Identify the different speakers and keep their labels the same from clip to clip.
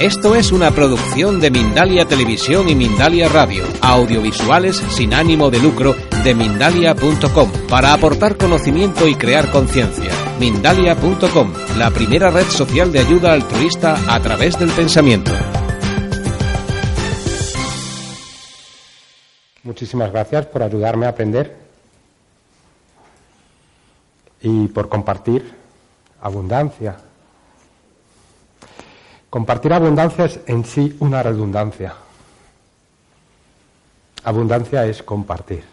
Speaker 1: Esto es una producción de Mindalia Televisión y Mindalia Radio, audiovisuales sin ánimo de lucro de mindalia.com, para aportar conocimiento y crear conciencia. Mindalia.com, la primera red social de ayuda altruista a través del pensamiento.
Speaker 2: Muchísimas gracias por ayudarme a aprender y por compartir abundancia. Compartir abundancia es en sí una redundancia. Abundancia es compartir.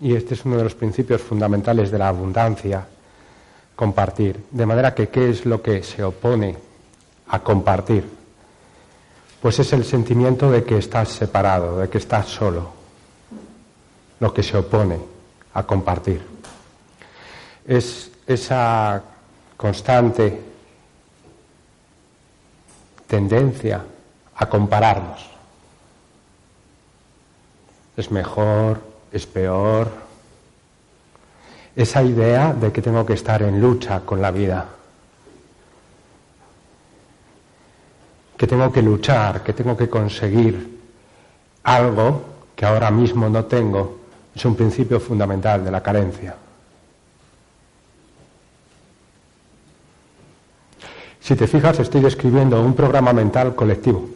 Speaker 2: Y este es uno de los principios fundamentales de la abundancia, compartir. De manera que, ¿qué es lo que se opone a compartir? Pues es el sentimiento de que estás separado, de que estás solo, lo que se opone a compartir. Es esa constante tendencia a compararnos. Es mejor, es peor. Esa idea de que tengo que estar en lucha con la vida. Que tengo que luchar, que tengo que conseguir algo que ahora mismo no tengo, es un principio fundamental de la carencia. Si te fijas, estoy describiendo un programa mental colectivo.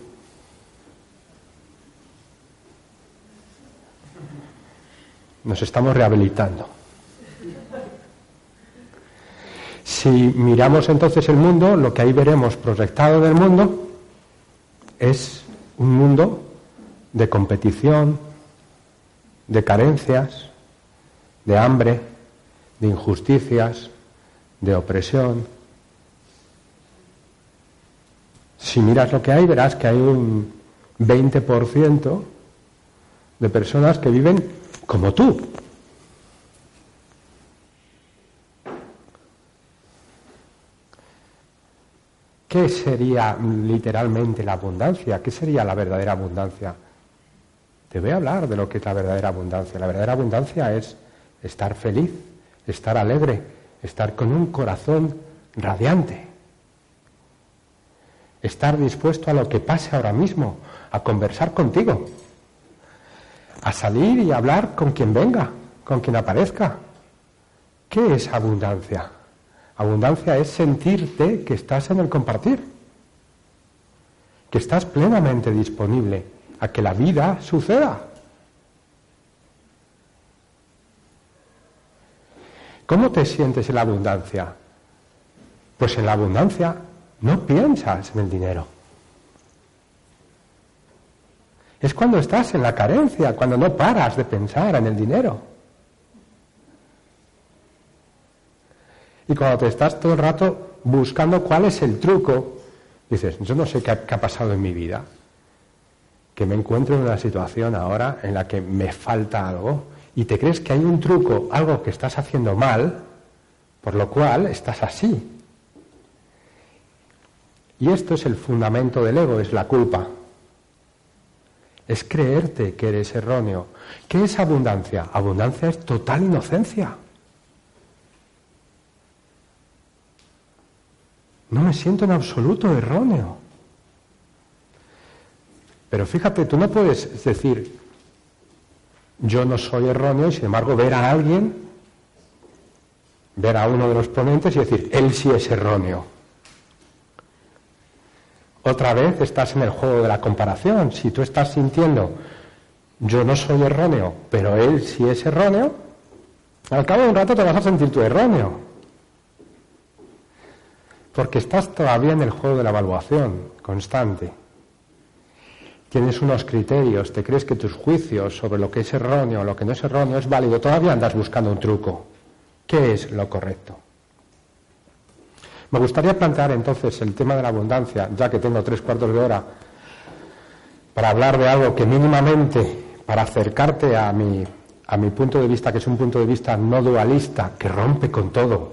Speaker 2: Nos estamos rehabilitando. Si miramos entonces el mundo, lo que ahí veremos proyectado del mundo es un mundo de competición, de carencias, de hambre, de injusticias, de opresión, Si miras lo que hay, verás que hay un 20% de personas que viven como tú. ¿Qué sería literalmente la abundancia? ¿Qué sería la verdadera abundancia? Te voy a hablar de lo que es la verdadera abundancia. La verdadera abundancia es estar feliz, estar alegre, estar con un corazón radiante estar dispuesto a lo que pase ahora mismo, a conversar contigo, a salir y hablar con quien venga, con quien aparezca. ¿Qué es abundancia? Abundancia es sentirte que estás en el compartir, que estás plenamente disponible a que la vida suceda. ¿Cómo te sientes en la abundancia? Pues en la abundancia no piensas en el dinero. Es cuando estás en la carencia, cuando no paras de pensar en el dinero. Y cuando te estás todo el rato buscando cuál es el truco, dices, yo no sé qué ha, qué ha pasado en mi vida, que me encuentro en una situación ahora en la que me falta algo y te crees que hay un truco, algo que estás haciendo mal, por lo cual estás así. Y esto es el fundamento del ego, es la culpa. Es creerte que eres erróneo. ¿Qué es abundancia? Abundancia es total inocencia. No me siento en absoluto erróneo. Pero fíjate, tú no puedes decir, yo no soy erróneo y sin embargo ver a alguien, ver a uno de los ponentes y decir, él sí es erróneo. Otra vez estás en el juego de la comparación. Si tú estás sintiendo, yo no soy erróneo, pero él sí es erróneo, al cabo de un rato te vas a sentir tú erróneo. Porque estás todavía en el juego de la evaluación constante. Tienes unos criterios, te crees que tus juicios sobre lo que es erróneo o lo que no es erróneo es válido, todavía andas buscando un truco. ¿Qué es lo correcto? Me gustaría plantear entonces el tema de la abundancia, ya que tengo tres cuartos de hora, para hablar de algo que mínimamente, para acercarte a mi, a mi punto de vista, que es un punto de vista no dualista, que rompe con todo.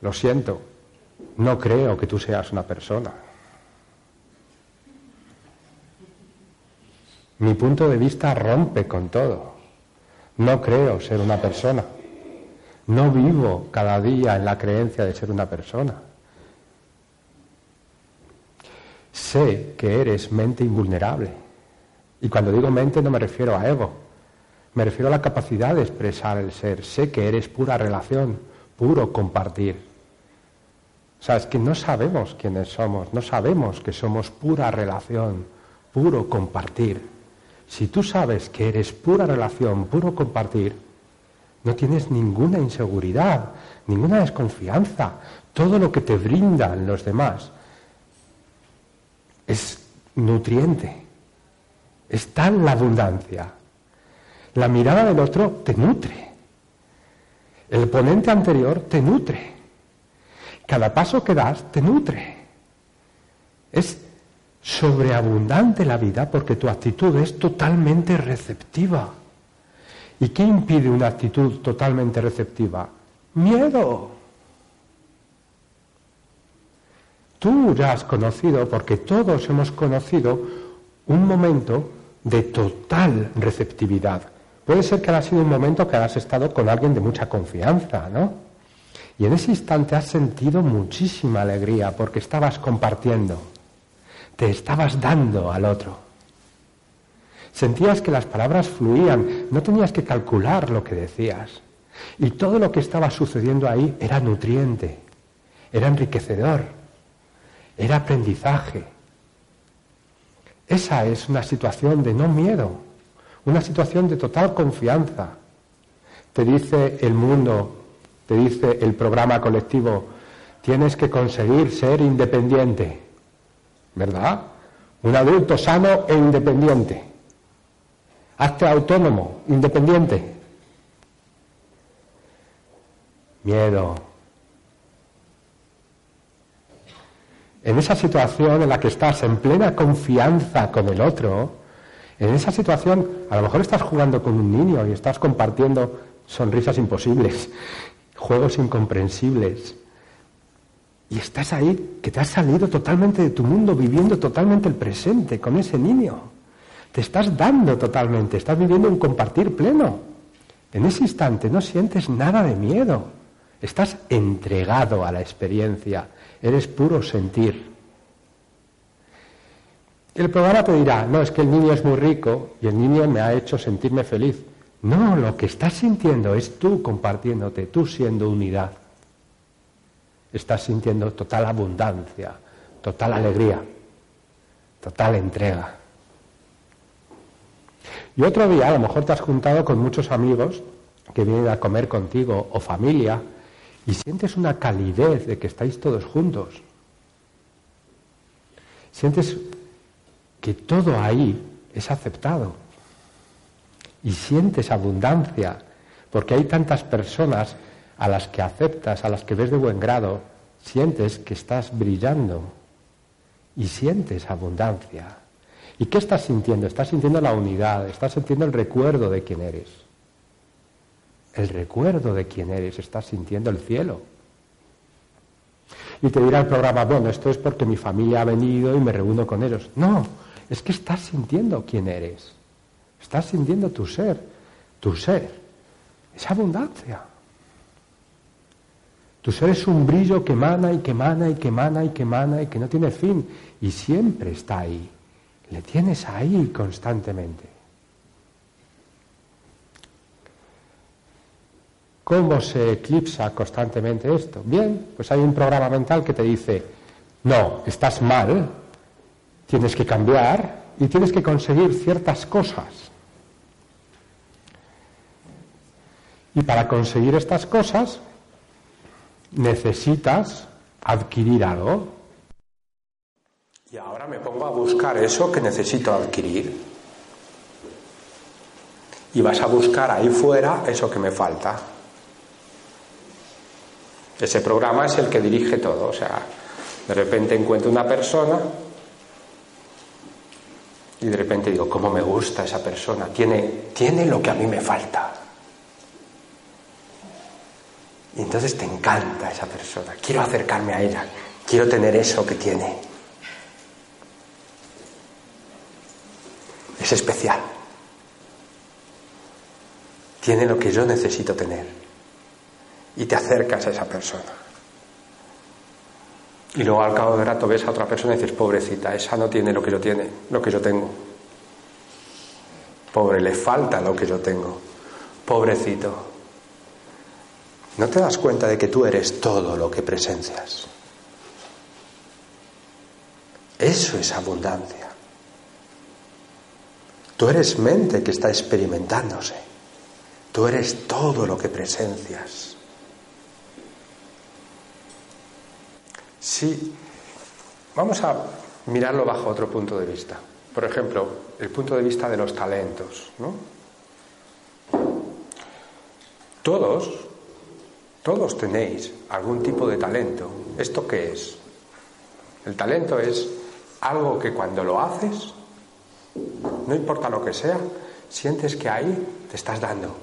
Speaker 2: Lo siento, no creo que tú seas una persona. Mi punto de vista rompe con todo. No creo ser una persona. No vivo cada día en la creencia de ser una persona. Sé que eres mente invulnerable. Y cuando digo mente no me refiero a ego, me refiero a la capacidad de expresar el ser. Sé que eres pura relación, puro compartir. O sea, es que no sabemos quiénes somos, no sabemos que somos pura relación, puro compartir. Si tú sabes que eres pura relación, puro compartir, no tienes ninguna inseguridad, ninguna desconfianza. Todo lo que te brindan los demás es nutriente. Está en la abundancia. La mirada del otro te nutre. El ponente anterior te nutre. Cada paso que das te nutre. Es sobreabundante la vida porque tu actitud es totalmente receptiva. ¿Y qué impide una actitud totalmente receptiva? Miedo. Tú ya has conocido, porque todos hemos conocido, un momento de total receptividad. Puede ser que haya sido un momento que has estado con alguien de mucha confianza, ¿no? Y en ese instante has sentido muchísima alegría porque estabas compartiendo, te estabas dando al otro. Sentías que las palabras fluían, no tenías que calcular lo que decías. Y todo lo que estaba sucediendo ahí era nutriente, era enriquecedor, era aprendizaje. Esa es una situación de no miedo, una situación de total confianza. Te dice el mundo, te dice el programa colectivo, tienes que conseguir ser independiente, ¿verdad? Un adulto sano e independiente. Hazte autónomo, independiente. Miedo. En esa situación en la que estás en plena confianza con el otro, en esa situación a lo mejor estás jugando con un niño y estás compartiendo sonrisas imposibles, juegos incomprensibles. Y estás ahí, que te has salido totalmente de tu mundo, viviendo totalmente el presente con ese niño. Te estás dando totalmente, estás viviendo un compartir pleno. En ese instante no sientes nada de miedo. Estás entregado a la experiencia. Eres puro sentir. El programa te dirá, no, es que el niño es muy rico y el niño me ha hecho sentirme feliz. No, lo que estás sintiendo es tú compartiéndote, tú siendo unidad. Estás sintiendo total abundancia, total alegría, total entrega. Y otro día a lo mejor te has juntado con muchos amigos que vienen a comer contigo o familia y sientes una calidez de que estáis todos juntos. Sientes que todo ahí es aceptado y sientes abundancia porque hay tantas personas a las que aceptas, a las que ves de buen grado, sientes que estás brillando y sientes abundancia. ¿Y qué estás sintiendo? Estás sintiendo la unidad, estás sintiendo el recuerdo de quién eres. El recuerdo de quién eres, estás sintiendo el cielo. Y te dirá el programa, bueno, esto es porque mi familia ha venido y me reúno con ellos. No, es que estás sintiendo quién eres. Estás sintiendo tu ser, tu ser. Es abundancia. Tu ser es un brillo que emana y que emana y que emana y que emana y que no tiene fin y siempre está ahí. Le tienes ahí constantemente. ¿Cómo se eclipsa constantemente esto? Bien, pues hay un programa mental que te dice, no, estás mal, tienes que cambiar y tienes que conseguir ciertas cosas. Y para conseguir estas cosas necesitas adquirir algo. Y ahora me pongo a buscar eso que necesito adquirir. Y vas a buscar ahí fuera eso que me falta. Ese programa es el que dirige todo. O sea, de repente encuentro una persona y de repente digo, ¿cómo me gusta esa persona? Tiene, tiene lo que a mí me falta. Y entonces te encanta esa persona. Quiero acercarme a ella. Quiero tener eso que tiene. Es especial. Tiene lo que yo necesito tener. Y te acercas a esa persona. Y luego al cabo de rato ves a otra persona y dices, pobrecita, esa no tiene lo que yo tiene, lo que yo tengo. Pobre, le falta lo que yo tengo. Pobrecito. ¿No te das cuenta de que tú eres todo lo que presencias? Eso es abundancia. Tú eres mente que está experimentándose. Tú eres todo lo que presencias. Sí, vamos a mirarlo bajo otro punto de vista. Por ejemplo, el punto de vista de los talentos. ¿no? Todos, todos tenéis algún tipo de talento. ¿Esto qué es? El talento es algo que cuando lo haces, no importa lo que sea, sientes que ahí te estás dando.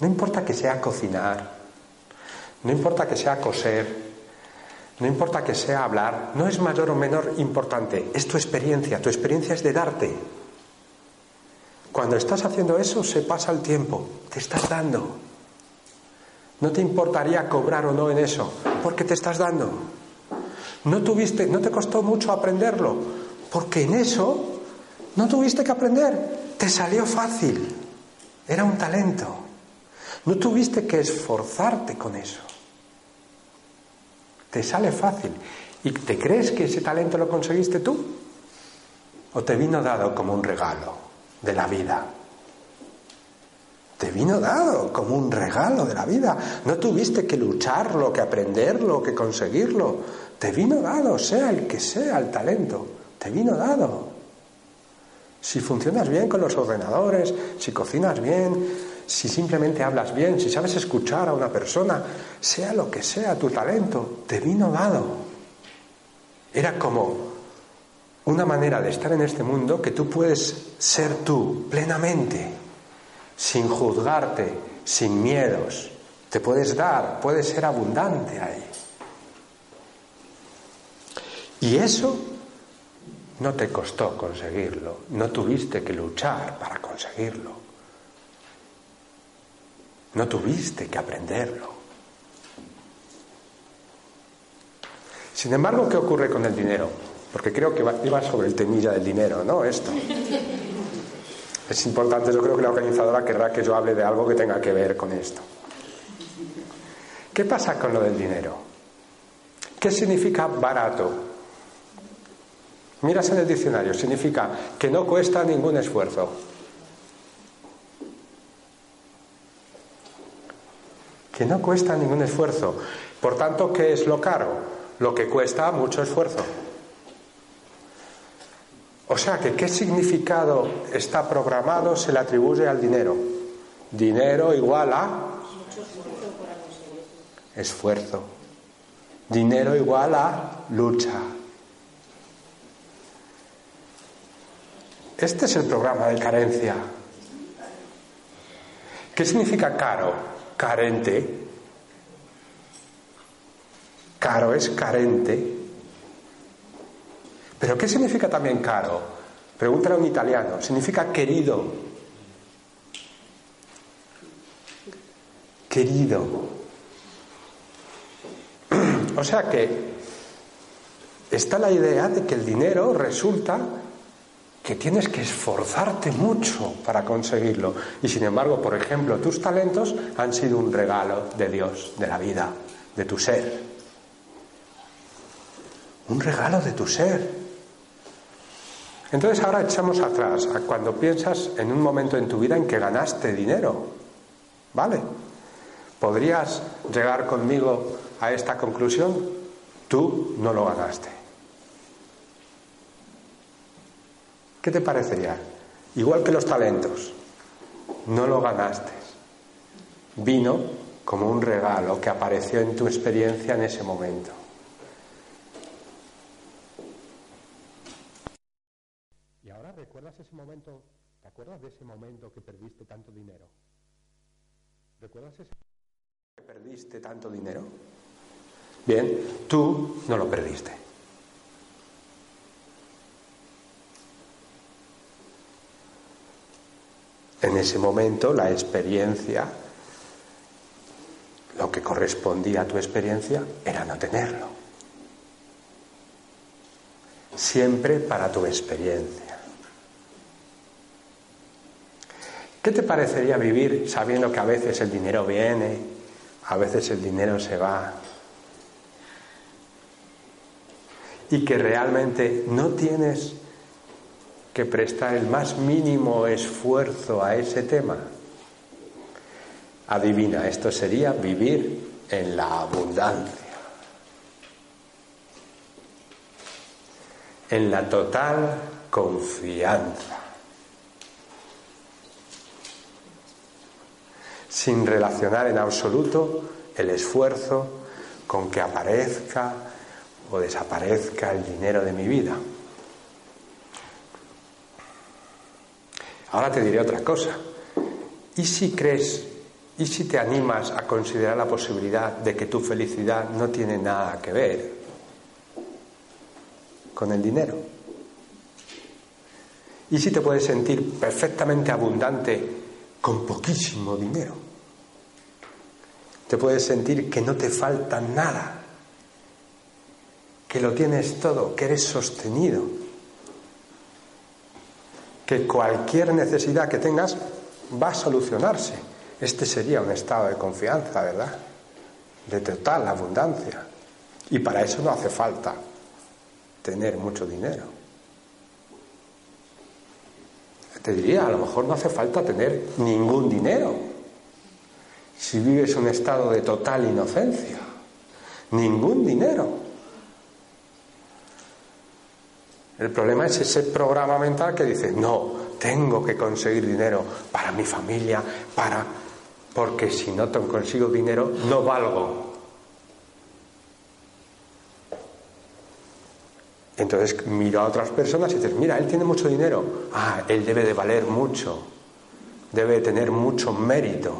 Speaker 2: No importa que sea cocinar, no importa que sea coser, no importa que sea hablar, no es mayor o menor importante, es tu experiencia, tu experiencia es de darte. Cuando estás haciendo eso se pasa el tiempo, te estás dando. No te importaría cobrar o no en eso, porque te estás dando. No tuviste, no te costó mucho aprenderlo, porque en eso no tuviste que aprender, te salió fácil. Era un talento. No tuviste que esforzarte con eso. Te sale fácil. ¿Y te crees que ese talento lo conseguiste tú? ¿O te vino dado como un regalo de la vida? Te vino dado como un regalo de la vida. No tuviste que lucharlo, que aprenderlo, que conseguirlo. Te vino dado, sea el que sea el talento. Te vino dado. Si funcionas bien con los ordenadores, si cocinas bien, si simplemente hablas bien, si sabes escuchar a una persona, sea lo que sea tu talento, te vino dado. Era como una manera de estar en este mundo que tú puedes ser tú plenamente, sin juzgarte, sin miedos. Te puedes dar, puedes ser abundante ahí. Y eso no te costó conseguirlo, no tuviste que luchar para conseguirlo. No tuviste que aprenderlo. Sin embargo, ¿qué ocurre con el dinero? Porque creo que iba sobre el temilla del dinero, ¿no? Esto. Es importante, yo creo que la organizadora querrá que yo hable de algo que tenga que ver con esto. ¿Qué pasa con lo del dinero? ¿Qué significa barato? Miras en el diccionario, significa que no cuesta ningún esfuerzo. que no cuesta ningún esfuerzo. Por tanto, ¿qué es lo caro? Lo que cuesta mucho esfuerzo. O sea que qué significado está programado se le atribuye al dinero. Dinero igual a esfuerzo. Dinero igual a lucha. Este es el programa de carencia. ¿Qué significa caro? carente. Caro es carente. Pero ¿qué significa también caro? Pregúntale a un italiano. Significa querido. Querido. O sea que está la idea de que el dinero resulta que tienes que esforzarte mucho para conseguirlo. Y sin embargo, por ejemplo, tus talentos han sido un regalo de Dios, de la vida, de tu ser. Un regalo de tu ser. Entonces ahora echamos atrás a cuando piensas en un momento en tu vida en que ganaste dinero. ¿Vale? ¿Podrías llegar conmigo a esta conclusión? Tú no lo ganaste. ¿Qué te parecería? Igual que los talentos, no lo ganaste. Vino como un regalo que apareció en tu experiencia en ese momento. Y ahora recuerdas ese momento, ¿te acuerdas de ese momento que perdiste tanto dinero? ¿Recuerdas ese momento que perdiste tanto dinero? Bien, tú no lo perdiste. En ese momento la experiencia lo que correspondía a tu experiencia era no tenerlo. Siempre para tu experiencia. ¿Qué te parecería vivir sabiendo que a veces el dinero viene, a veces el dinero se va? Y que realmente no tienes que prestar el más mínimo esfuerzo a ese tema. Adivina, esto sería vivir en la abundancia, en la total confianza, sin relacionar en absoluto el esfuerzo con que aparezca o desaparezca el dinero de mi vida. Ahora te diré otra cosa. ¿Y si crees ¿Y si te animas a considerar la posibilidad de que tu felicidad no tiene nada que ver con el dinero? ¿Y si te puedes sentir perfectamente abundante con poquísimo dinero? Te puedes sentir que no te falta nada, que lo tienes todo, que eres sostenido, que cualquier necesidad que tengas va a solucionarse este sería un estado de confianza, ¿verdad? De total abundancia. Y para eso no hace falta tener mucho dinero. Te diría, a lo mejor no hace falta tener ningún dinero. Si vives un estado de total inocencia, ningún dinero. El problema es ese programa mental que dice, no, tengo que conseguir dinero para mi familia, para porque si no consigo dinero no valgo. Entonces miro a otras personas y dices, mira, él tiene mucho dinero, ah, él debe de valer mucho, debe de tener mucho mérito.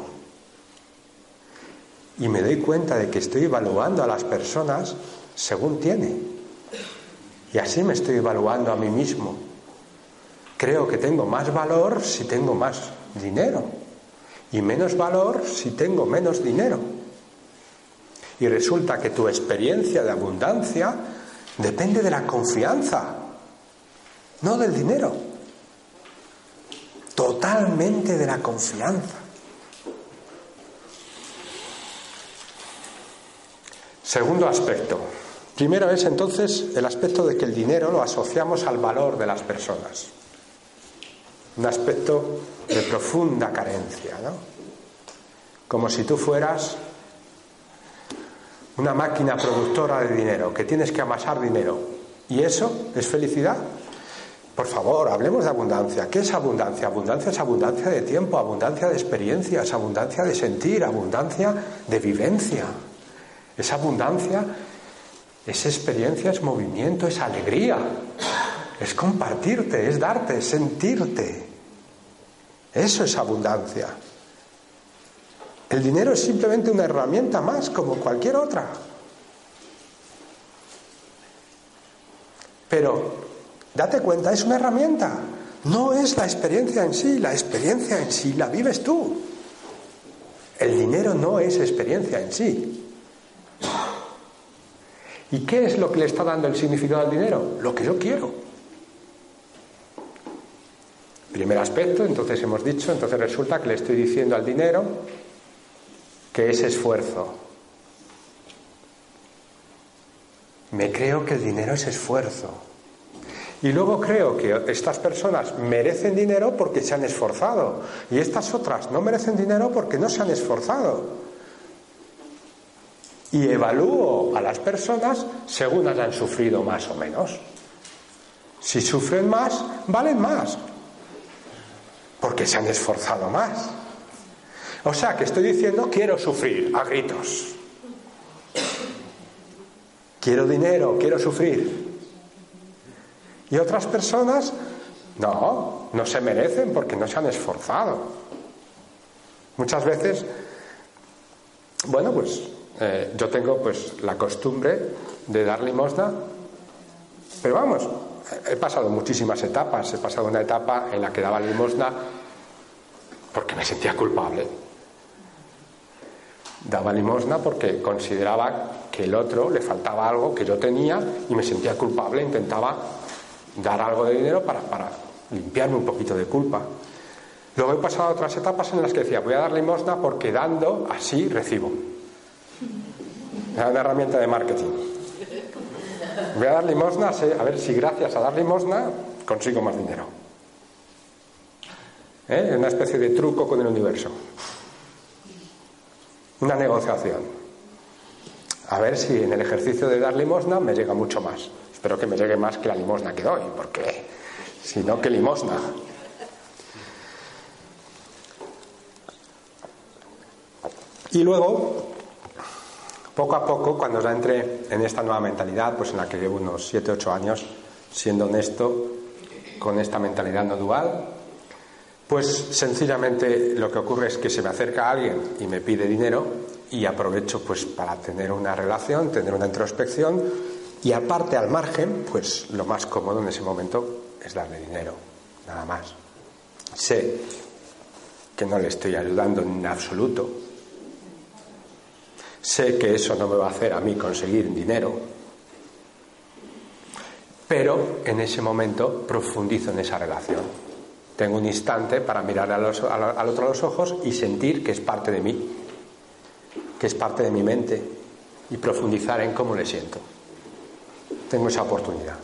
Speaker 2: Y me doy cuenta de que estoy evaluando a las personas según tiene. Y así me estoy evaluando a mí mismo. Creo que tengo más valor si tengo más dinero y menos valor si tengo menos dinero. Y resulta que tu experiencia de abundancia depende de la confianza, no del dinero. Totalmente de la confianza. Segundo aspecto. Primero es entonces el aspecto de que el dinero lo asociamos al valor de las personas un aspecto de profunda carencia, ¿no? Como si tú fueras una máquina productora de dinero, que tienes que amasar dinero. ¿Y eso es felicidad? Por favor, hablemos de abundancia. ¿Qué es abundancia? Abundancia es abundancia de tiempo, abundancia de experiencias, abundancia de sentir, abundancia de vivencia. Es abundancia, es experiencia, es movimiento, es alegría es compartirte, es darte, es sentirte. Eso es abundancia. El dinero es simplemente una herramienta más, como cualquier otra. Pero, date cuenta, es una herramienta. No es la experiencia en sí, la experiencia en sí la vives tú. El dinero no es experiencia en sí. ¿Y qué es lo que le está dando el significado al dinero? Lo que yo quiero. Primer aspecto, entonces hemos dicho, entonces resulta que le estoy diciendo al dinero que es esfuerzo. Me creo que el dinero es esfuerzo. Y luego creo que estas personas merecen dinero porque se han esforzado. Y estas otras no merecen dinero porque no se han esforzado. Y evalúo a las personas según hayan sufrido más o menos. Si sufren más, valen más porque se han esforzado más. O sea, que estoy diciendo quiero sufrir a gritos. Quiero dinero, quiero sufrir. Y otras personas, no, no se merecen porque no se han esforzado. Muchas veces, bueno, pues eh, yo tengo pues la costumbre de dar limosna, pero vamos, he pasado muchísimas etapas. He pasado una etapa en la que daba limosna porque me sentía culpable. Daba limosna porque consideraba que el otro le faltaba algo que yo tenía y me sentía culpable. Intentaba dar algo de dinero para, para limpiarme un poquito de culpa. Luego he pasado otras etapas en las que decía, voy a dar limosna porque dando así recibo. Una herramienta de marketing. Voy a dar limosna, a ver si gracias a dar limosna consigo más dinero. ¿Eh? Una especie de truco con el universo. Una negociación. A ver si en el ejercicio de dar limosna me llega mucho más. Espero que me llegue más que la limosna que doy, porque si no, ¿qué limosna? Y luego, poco a poco, cuando ya entré en esta nueva mentalidad, pues en la que llevo unos 7, 8 años, siendo honesto, con esta mentalidad no dual, pues sencillamente lo que ocurre es que se me acerca alguien y me pide dinero y aprovecho pues para tener una relación, tener una introspección y aparte al margen, pues lo más cómodo en ese momento es darle dinero, nada más. Sé que no le estoy ayudando en absoluto, Sé que eso no me va a hacer a mí conseguir dinero, pero en ese momento profundizo en esa relación. Tengo un instante para mirar al, otro a los ojos y sentir que es parte de mí, que es parte de mi mente y profundizar en cómo le siento. Tengo esa oportunidad.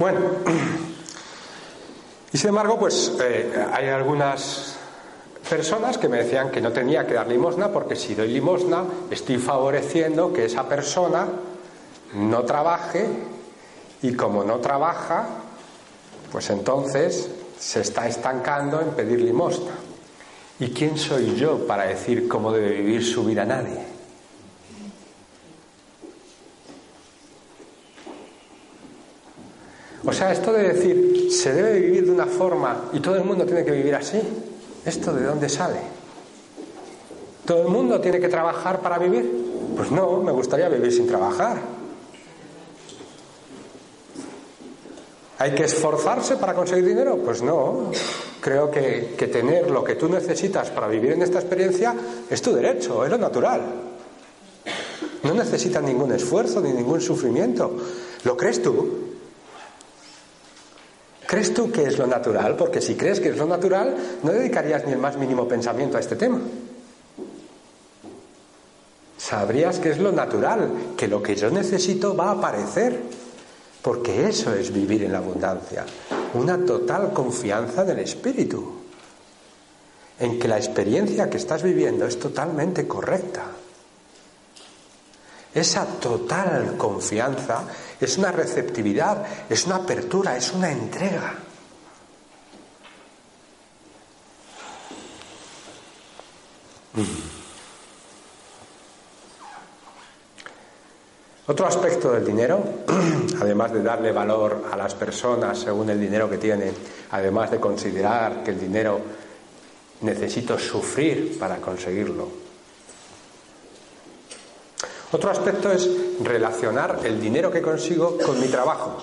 Speaker 2: Bueno, y sin embargo, pues eh, hay algunas personas que me decían que no tenía que dar limosna porque si doy limosna estoy favoreciendo que esa persona no trabaje y como no trabaja, pues entonces se está estancando en pedir limosna. ¿Y quién soy yo para decir cómo debe vivir su vida nadie? O sea, esto de decir se debe vivir de una forma y todo el mundo tiene que vivir así, ¿Esto de dónde sale? ¿Todo el mundo tiene que trabajar para vivir? Pues no, me gustaría vivir sin trabajar. ¿Hay que esforzarse para conseguir dinero? Pues no. Creo que, que, tener lo que tú necesitas para vivir en esta experiencia es tu derecho, es lo natural. No necesitas ningún esfuerzo ni ningún sufrimiento. ¿Lo crees tú? ¿Crees tú que es lo natural? Porque si crees que es lo natural, no dedicarías ni el más mínimo pensamiento a este tema. Sabrías que es lo natural, que lo que yo necesito va a aparecer. Porque eso es vivir en la abundancia. Una total confianza en el espíritu. En que la experiencia que estás viviendo es totalmente correcta. Esa total confianza es una receptividad, es una apertura, es una entrega. Otro aspecto del dinero, además de darle valor a las personas según el dinero que tienen, además de considerar que el dinero necesito sufrir para conseguirlo, otro aspecto es relacionar el dinero que consigo con mi trabajo.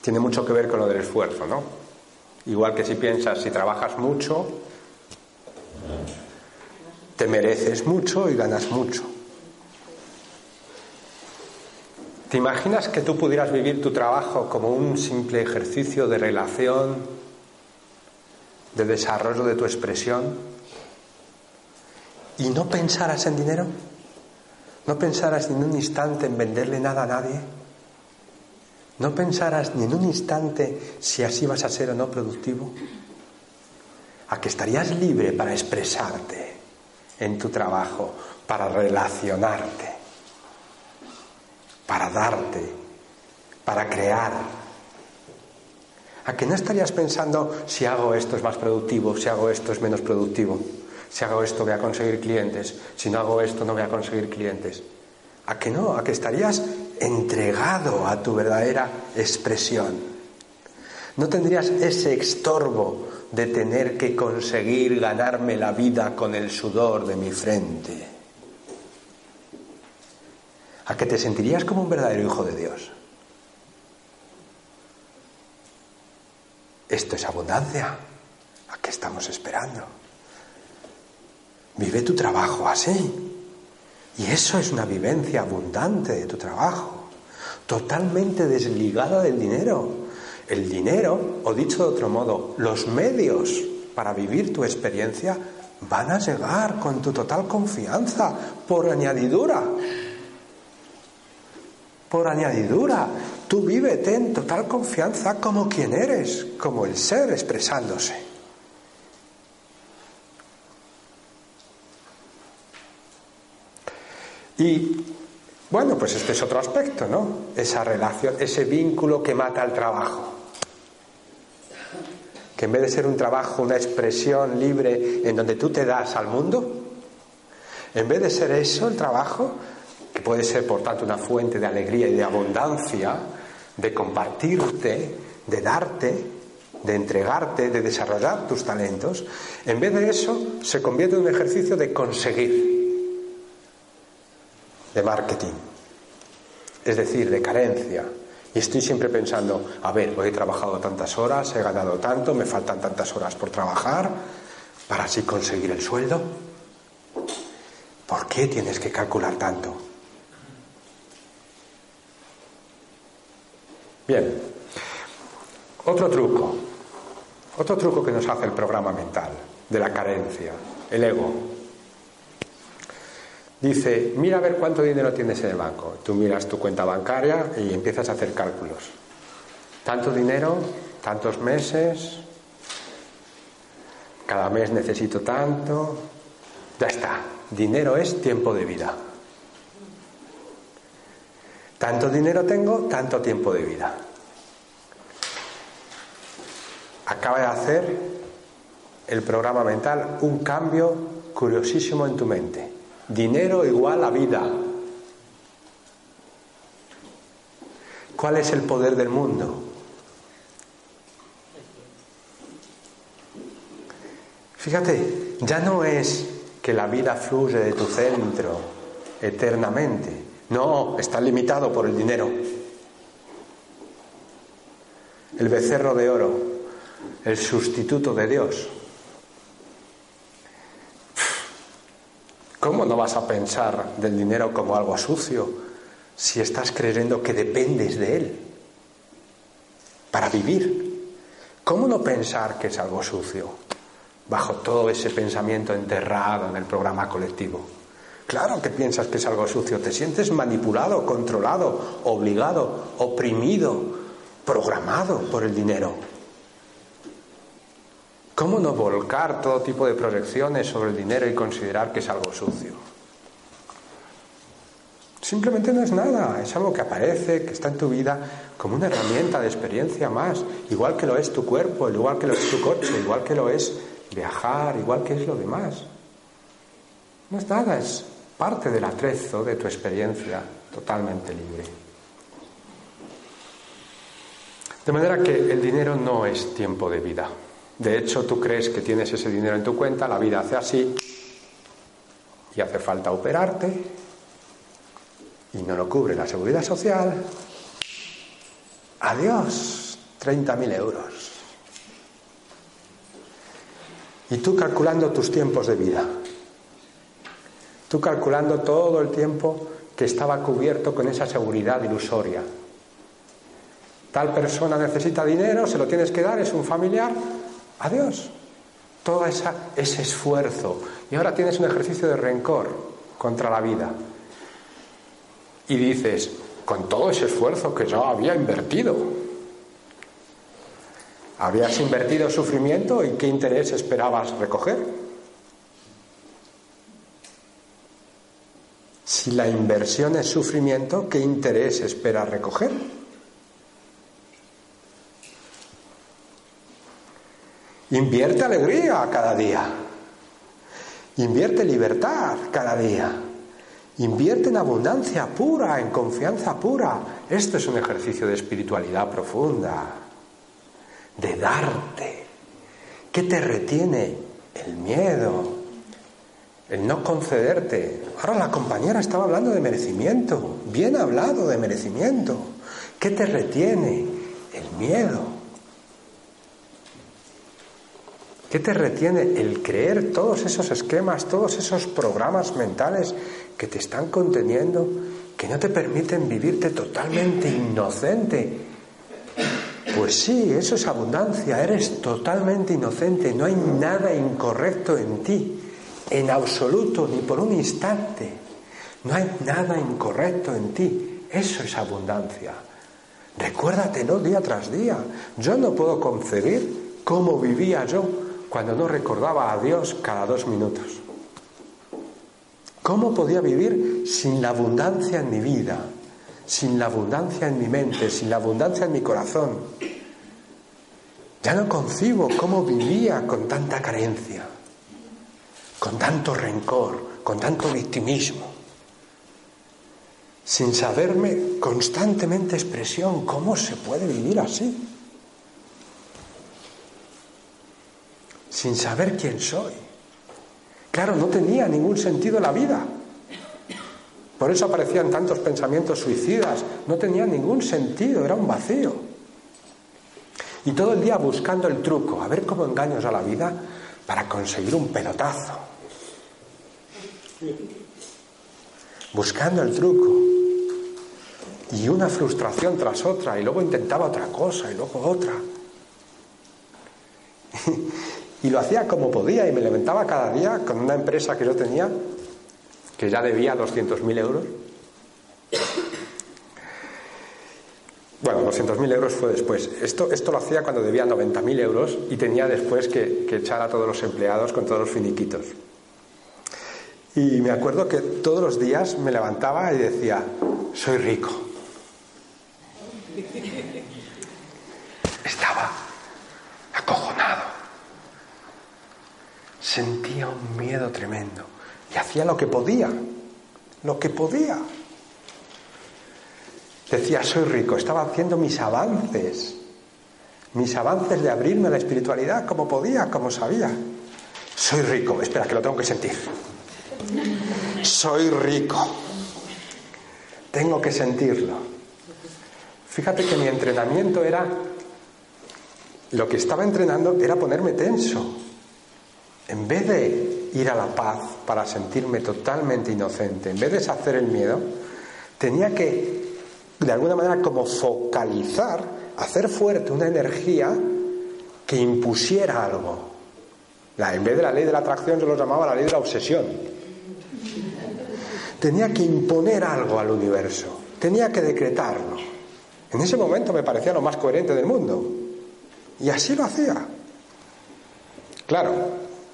Speaker 2: Tiene mucho que ver con lo del esfuerzo, ¿no? Igual que si piensas, si trabajas mucho, te mereces mucho y ganas mucho. ¿Te imaginas que tú pudieras vivir tu trabajo como un simple ejercicio de relación, de desarrollo de tu expresión? Y no pensaras en dinero, no pensaras ni en un instante en venderle nada a nadie, no pensaras ni en un instante si así vas a ser o no productivo, a que estarías libre para expresarte en tu trabajo, para relacionarte, para darte, para crear, ¿A que no estarías pensando si hago esto es más productivo, si hago esto es menos productivo? Si hago esto voy a conseguir clientes, si no hago esto no voy a conseguir clientes. ¿A que no? ¿A que estarías entregado a tu verdadera expresión? No tendrías ese estorbo de tener que conseguir ganarme la vida con el sudor de mi frente. ¿A que te sentirías como un verdadero hijo de Dios? Esto es abundancia. ¿A qué estamos esperando? Vive tu trabajo así. Y eso es una vivencia abundante de tu trabajo, totalmente desligada del dinero. El dinero, o dicho de otro modo, los medios para vivir tu experiencia van a llegar con tu total confianza, por añadidura. Por añadidura, tú vívete en total confianza como quien eres, como el ser expresándose. Y bueno, pues este es otro aspecto, ¿no? Esa relación, ese vínculo que mata al trabajo. Que en vez de ser un trabajo, una expresión libre en donde tú te das al mundo, en vez de ser eso el trabajo, que puede ser por tanto una fuente de alegría y de abundancia, de compartirte, de darte, de entregarte, de desarrollar tus talentos, en vez de eso se convierte en un ejercicio de conseguir de marketing, es decir, de carencia. Y estoy siempre pensando, a ver, hoy he trabajado tantas horas, he ganado tanto, me faltan tantas horas por trabajar para así conseguir el sueldo. ¿Por qué tienes que calcular tanto? Bien, otro truco, otro truco que nos hace el programa mental de la carencia, el ego. Dice, mira a ver cuánto dinero tienes en el banco. Tú miras tu cuenta bancaria y empiezas a hacer cálculos. Tanto dinero, tantos meses, cada mes necesito tanto. Ya está, dinero es tiempo de vida. Tanto dinero tengo, tanto tiempo de vida. Acaba de hacer el programa mental un cambio curiosísimo en tu mente. Dinero igual a vida. ¿Cuál es el poder del mundo? Fíjate, ya no es que la vida fluye de tu centro eternamente. No, está limitado por el dinero. El becerro de oro, el sustituto de Dios. ¿Cómo no vas a pensar del dinero como algo sucio si estás creyendo que dependes de él para vivir? ¿Cómo no pensar que es algo sucio bajo todo ese pensamiento enterrado en el programa colectivo? Claro que piensas que es algo sucio, te sientes manipulado, controlado, obligado, oprimido, programado por el dinero. ¿Cómo no volcar todo tipo de proyecciones sobre el dinero y considerar que es algo sucio? Simplemente no es nada, es algo que aparece, que está en tu vida como una herramienta de experiencia más, igual que lo es tu cuerpo, igual que lo es tu coche, igual que lo es viajar, igual que es lo demás. No es nada, es parte del atrezo de tu experiencia totalmente libre. De manera que el dinero no es tiempo de vida. De hecho, tú crees que tienes ese dinero en tu cuenta, la vida hace así y hace falta operarte y no lo cubre la seguridad social. Adiós, 30.000 euros. Y tú calculando tus tiempos de vida. Tú calculando todo el tiempo que estaba cubierto con esa seguridad ilusoria. Tal persona necesita dinero, se lo tienes que dar, es un familiar, Adiós. Todo ese esfuerzo. Y ahora tienes un ejercicio de rencor contra la vida. Y dices, con todo ese esfuerzo que yo había invertido, ¿habías invertido sufrimiento y qué interés esperabas recoger? Si la inversión es sufrimiento, ¿qué interés esperas recoger? Invierte alegría cada día. Invierte libertad cada día. Invierte en abundancia pura, en confianza pura. Esto es un ejercicio de espiritualidad profunda, de darte. ¿Qué te retiene? El miedo, el no concederte. Ahora la compañera estaba hablando de merecimiento, bien hablado de merecimiento. ¿Qué te retiene? El miedo. ¿Qué te retiene el creer todos esos esquemas, todos esos programas mentales que te están conteniendo, que no te permiten vivirte totalmente inocente? Pues sí, eso es abundancia, eres totalmente inocente, no hay nada incorrecto en ti, en absoluto, ni por un instante. No hay nada incorrecto en ti, eso es abundancia. Recuérdatelo día tras día. Yo no puedo concebir cómo vivía yo cuando no recordaba a Dios cada dos minutos? ¿Cómo podía vivir sin la abundancia en mi vida, sin la abundancia en mi mente, sin la abundancia en mi corazón? Ya no concibo cómo vivía con tanta carencia, con tanto rencor, con tanto victimismo, sin saberme constantemente expresión. ¿Cómo se puede vivir así? Sin saber quién soy. Claro, no tenía ningún sentido la vida. Por eso aparecían tantos pensamientos suicidas. No tenía ningún sentido, era un vacío. Y todo el día buscando el truco, a ver cómo engaños a la vida para conseguir un pelotazo. Buscando el truco. Y una frustración tras otra, y luego intentaba otra cosa, y luego otra. Y lo hacía como podía y me levantaba cada día con una empresa que yo tenía, que ya debía 200.000 euros. Bueno, 200.000 euros fue después. Esto, esto lo hacía cuando debía 90.000 euros y tenía después que, que echar a todos los empleados con todos los finiquitos. Y me acuerdo que todos los días me levantaba y decía, soy rico. Estaba acojonado sentía un miedo tremendo y hacía lo que podía, lo que podía. Decía, soy rico, estaba haciendo mis avances, mis avances de abrirme a la espiritualidad como podía, como sabía. Soy rico, espera, que lo tengo que sentir. Soy rico. Tengo que sentirlo. Fíjate que mi entrenamiento era, lo que estaba entrenando era ponerme tenso en vez de ir a la paz para sentirme totalmente inocente, en vez de deshacer el miedo, tenía que, de alguna manera, como focalizar, hacer fuerte una energía que impusiera algo. En vez de la ley de la atracción, yo lo llamaba la ley de la obsesión. Tenía que imponer algo al universo, tenía que decretarlo. En ese momento me parecía lo más coherente del mundo. Y así lo hacía. Claro,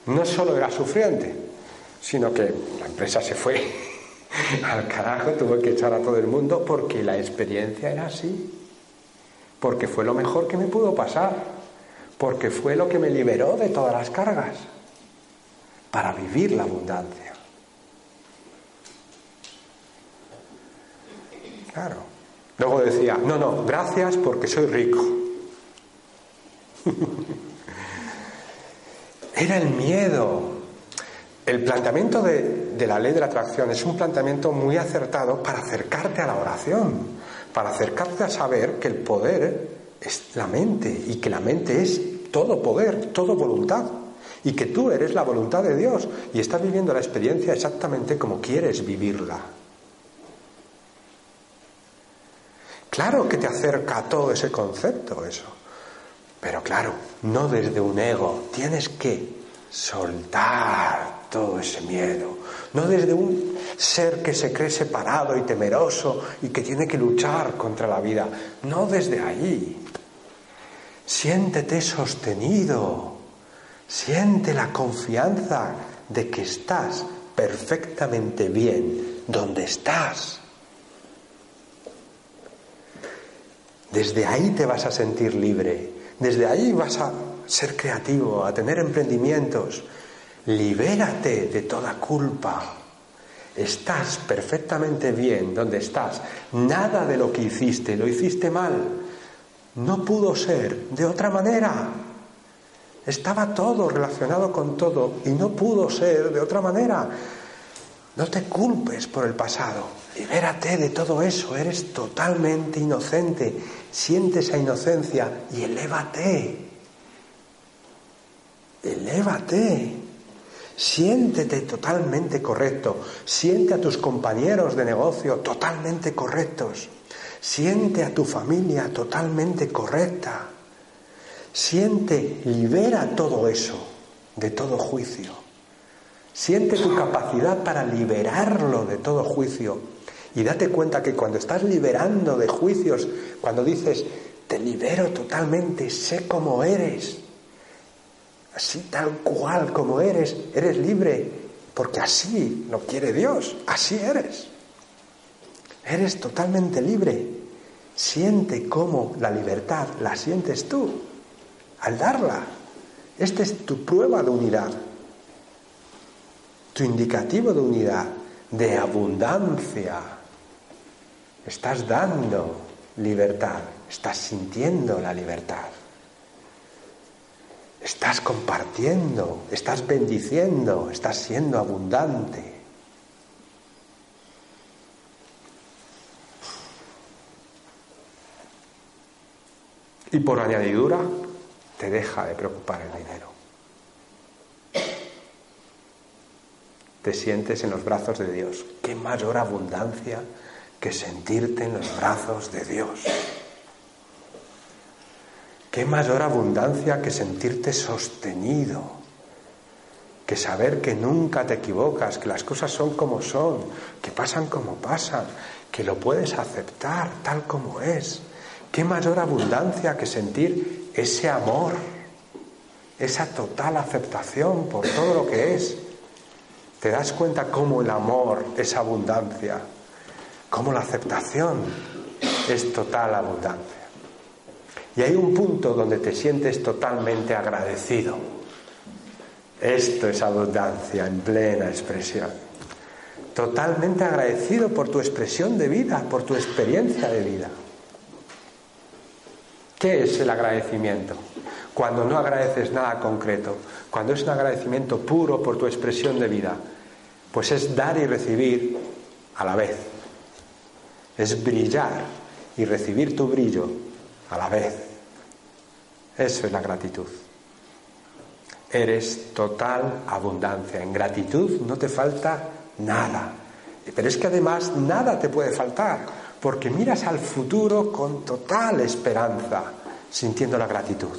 Speaker 2: no solo era sufriente, sino que la empresa se fue al carajo, tuvo que echar a todo el mundo porque la experiencia era así, porque fue lo mejor que me pudo pasar, porque fue lo que me liberó de todas las cargas, para vivir la abundancia. Claro. Luego decía, no, no, gracias porque soy rico. Era el miedo. El planteamiento de, la ley de la atracción es un planteamiento muy acertado para acercarte a la oración, para acercarte a saber que el poder es la mente y que la mente es todo poder, todo voluntad y que tú eres la voluntad de Dios y estás viviendo la experiencia exactamente como quieres vivirla. Claro que te acerca a todo ese concepto eso. Pero claro, no desde un ego, tienes que soltar todo ese miedo, no desde un ser que se cree separado y temeroso y que tiene que luchar contra la vida, no desde ahí. Siéntete sostenido, siente la confianza de que estás perfectamente bien donde estás. Desde ahí te vas a sentir libre, desde ahí vas a ser creativo, a tener emprendimientos. Libérate de toda culpa. Estás perfectamente bien donde estás. Nada de lo que hiciste lo hiciste mal. No pudo ser de otra manera. Estaba todo relacionado con todo y no pudo ser de otra manera. No te culpes por el pasado. Libérate de todo eso. Eres totalmente inocente. Siente esa inocencia y elévate. Elévate. Siéntete totalmente correcto. Siente a tus compañeros de negocio totalmente correctos. Siente a tu familia totalmente correcta. Siente, libera todo eso de todo juicio. Siente tu capacidad para liberarlo de todo juicio. Y date cuenta que cuando estás liberando de juicios, cuando dices, te libero totalmente, sé cómo eres, así tal cual como eres, eres libre, porque así lo quiere Dios, así eres. Eres totalmente libre. Siente cómo la libertad la sientes tú al darla. Esta es tu prueba de unidad tu indicativo de unidad, de abundancia. Estás dando libertad, estás sintiendo la libertad. Estás compartiendo, estás bendiciendo, estás siendo abundante. Y por añadidura, te deja de preocupar el dinero. Te sientes en los brazos de Dios. Qué mayor abundancia que sentirte en los brazos de Dios. Qué mayor abundancia que sentirte sostenido, que saber que nunca te equivocas, que las cosas son como son, que pasan como pasan, que lo puedes aceptar tal como es. Qué mayor abundancia que sentir ese amor, esa total aceptación por todo lo que es ¿Te das cuenta cómo el amor es abundancia? Cómo la aceptación es total abundancia. Y hay un punto donde te sientes totalmente agradecido. Esto es abundancia en plena expresión. Totalmente agradecido por tu expresión de vida, por tu experiencia de vida. ¿Qué es el agradecimiento? Cuando no agradeces nada concreto, cuando es un agradecimiento puro por tu expresión de vida, pues es dar y recibir a la vez. Es brillar y recibir tu brillo a la vez. Eso es la gratitud. Eres total abundancia. En gratitud no te falta nada. Pero es que además nada te puede faltar, porque miras al futuro con total esperanza, sintiendo la gratitud.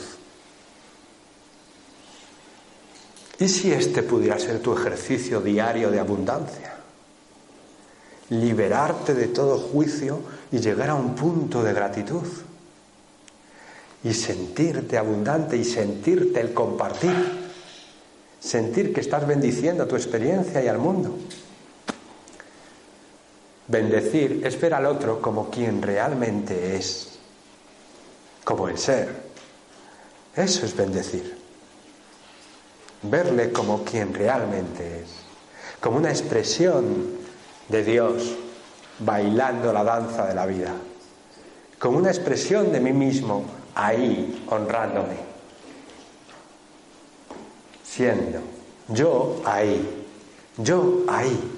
Speaker 2: ¿Y si este pudiera ser tu ejercicio diario de abundancia? Liberarte de todo juicio y llegar a un punto de gratitud. Y sentirte abundante y sentirte el compartir. Sentir que estás bendiciendo tu experiencia y al mundo. Bendecir es ver al otro como quien realmente es, como el ser. Eso es bendecir verle como quien realmente es, como una expresión de Dios bailando la danza de la vida, como una expresión de mí mismo ahí honrándome, siendo yo ahí, yo ahí.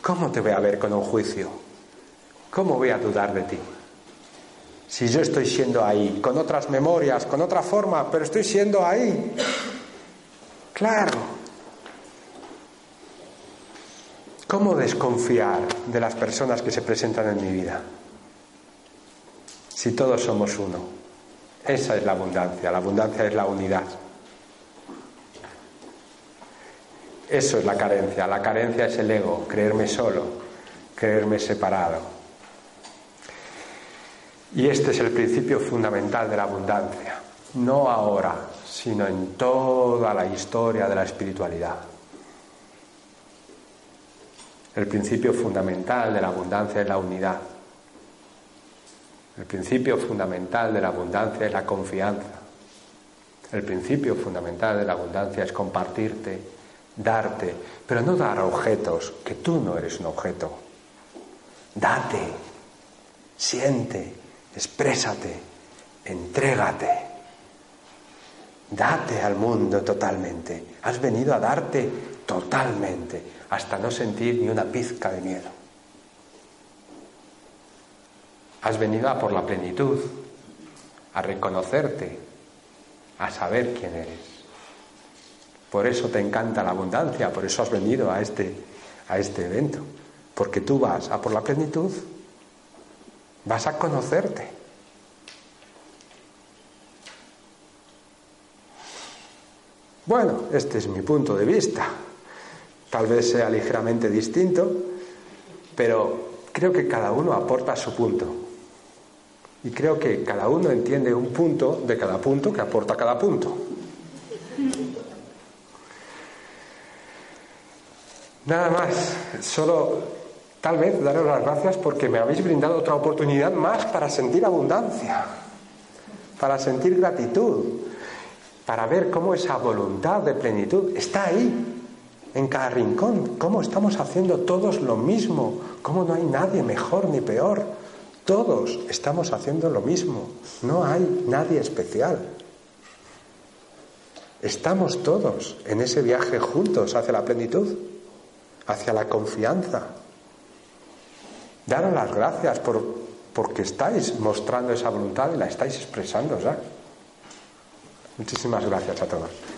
Speaker 2: ¿Cómo te voy a ver con un juicio? ¿Cómo voy a dudar de ti? Si yo estoy siendo ahí, con otras memorias, con otra forma, pero estoy siendo ahí. Claro. ¿Cómo desconfiar de las personas que se presentan en mi vida? Si todos somos uno. Esa es la abundancia. La abundancia es la unidad. Eso es la carencia. La carencia es el ego, creerme solo, creerme separado. Y este es el principio fundamental de la abundancia. No ahora, sino en toda la historia de la espiritualidad. El principio fundamental de la abundancia es la unidad. El principio fundamental de la abundancia es la confianza. El principio fundamental de la abundancia es compartirte, darte, pero no dar objetos, que tú no eres un objeto. Date, siente, exprésate, entrégate. Date al mundo totalmente. Has venido a darte totalmente, hasta no sentir ni una pizca de miedo. Has venido a por la plenitud, a reconocerte, a saber quién eres. Por eso te encanta la abundancia, por eso has venido a este, a este evento, porque tú vas a por la plenitud, vas a conocerte. Bueno, este es mi punto de vista. Tal vez sea ligeramente distinto, pero creo que cada uno aporta su punto. Y creo que cada uno entiende un punto de cada punto que aporta cada punto. Nada más, solo tal vez daros las gracias porque me habéis brindado otra oportunidad más para sentir abundancia, para sentir gratitud, para ver cómo esa voluntad de plenitud está ahí, en cada rincón, cómo estamos haciendo todos lo mismo, cómo no hay nadie mejor ni peor, todos estamos haciendo lo mismo, no hay nadie especial. Estamos todos en ese viaje juntos hacia la plenitud, hacia la confianza. Daros las gracias por, porque estáis mostrando esa voluntad y la estáis expresando ya. Muchísimas gracias a todos.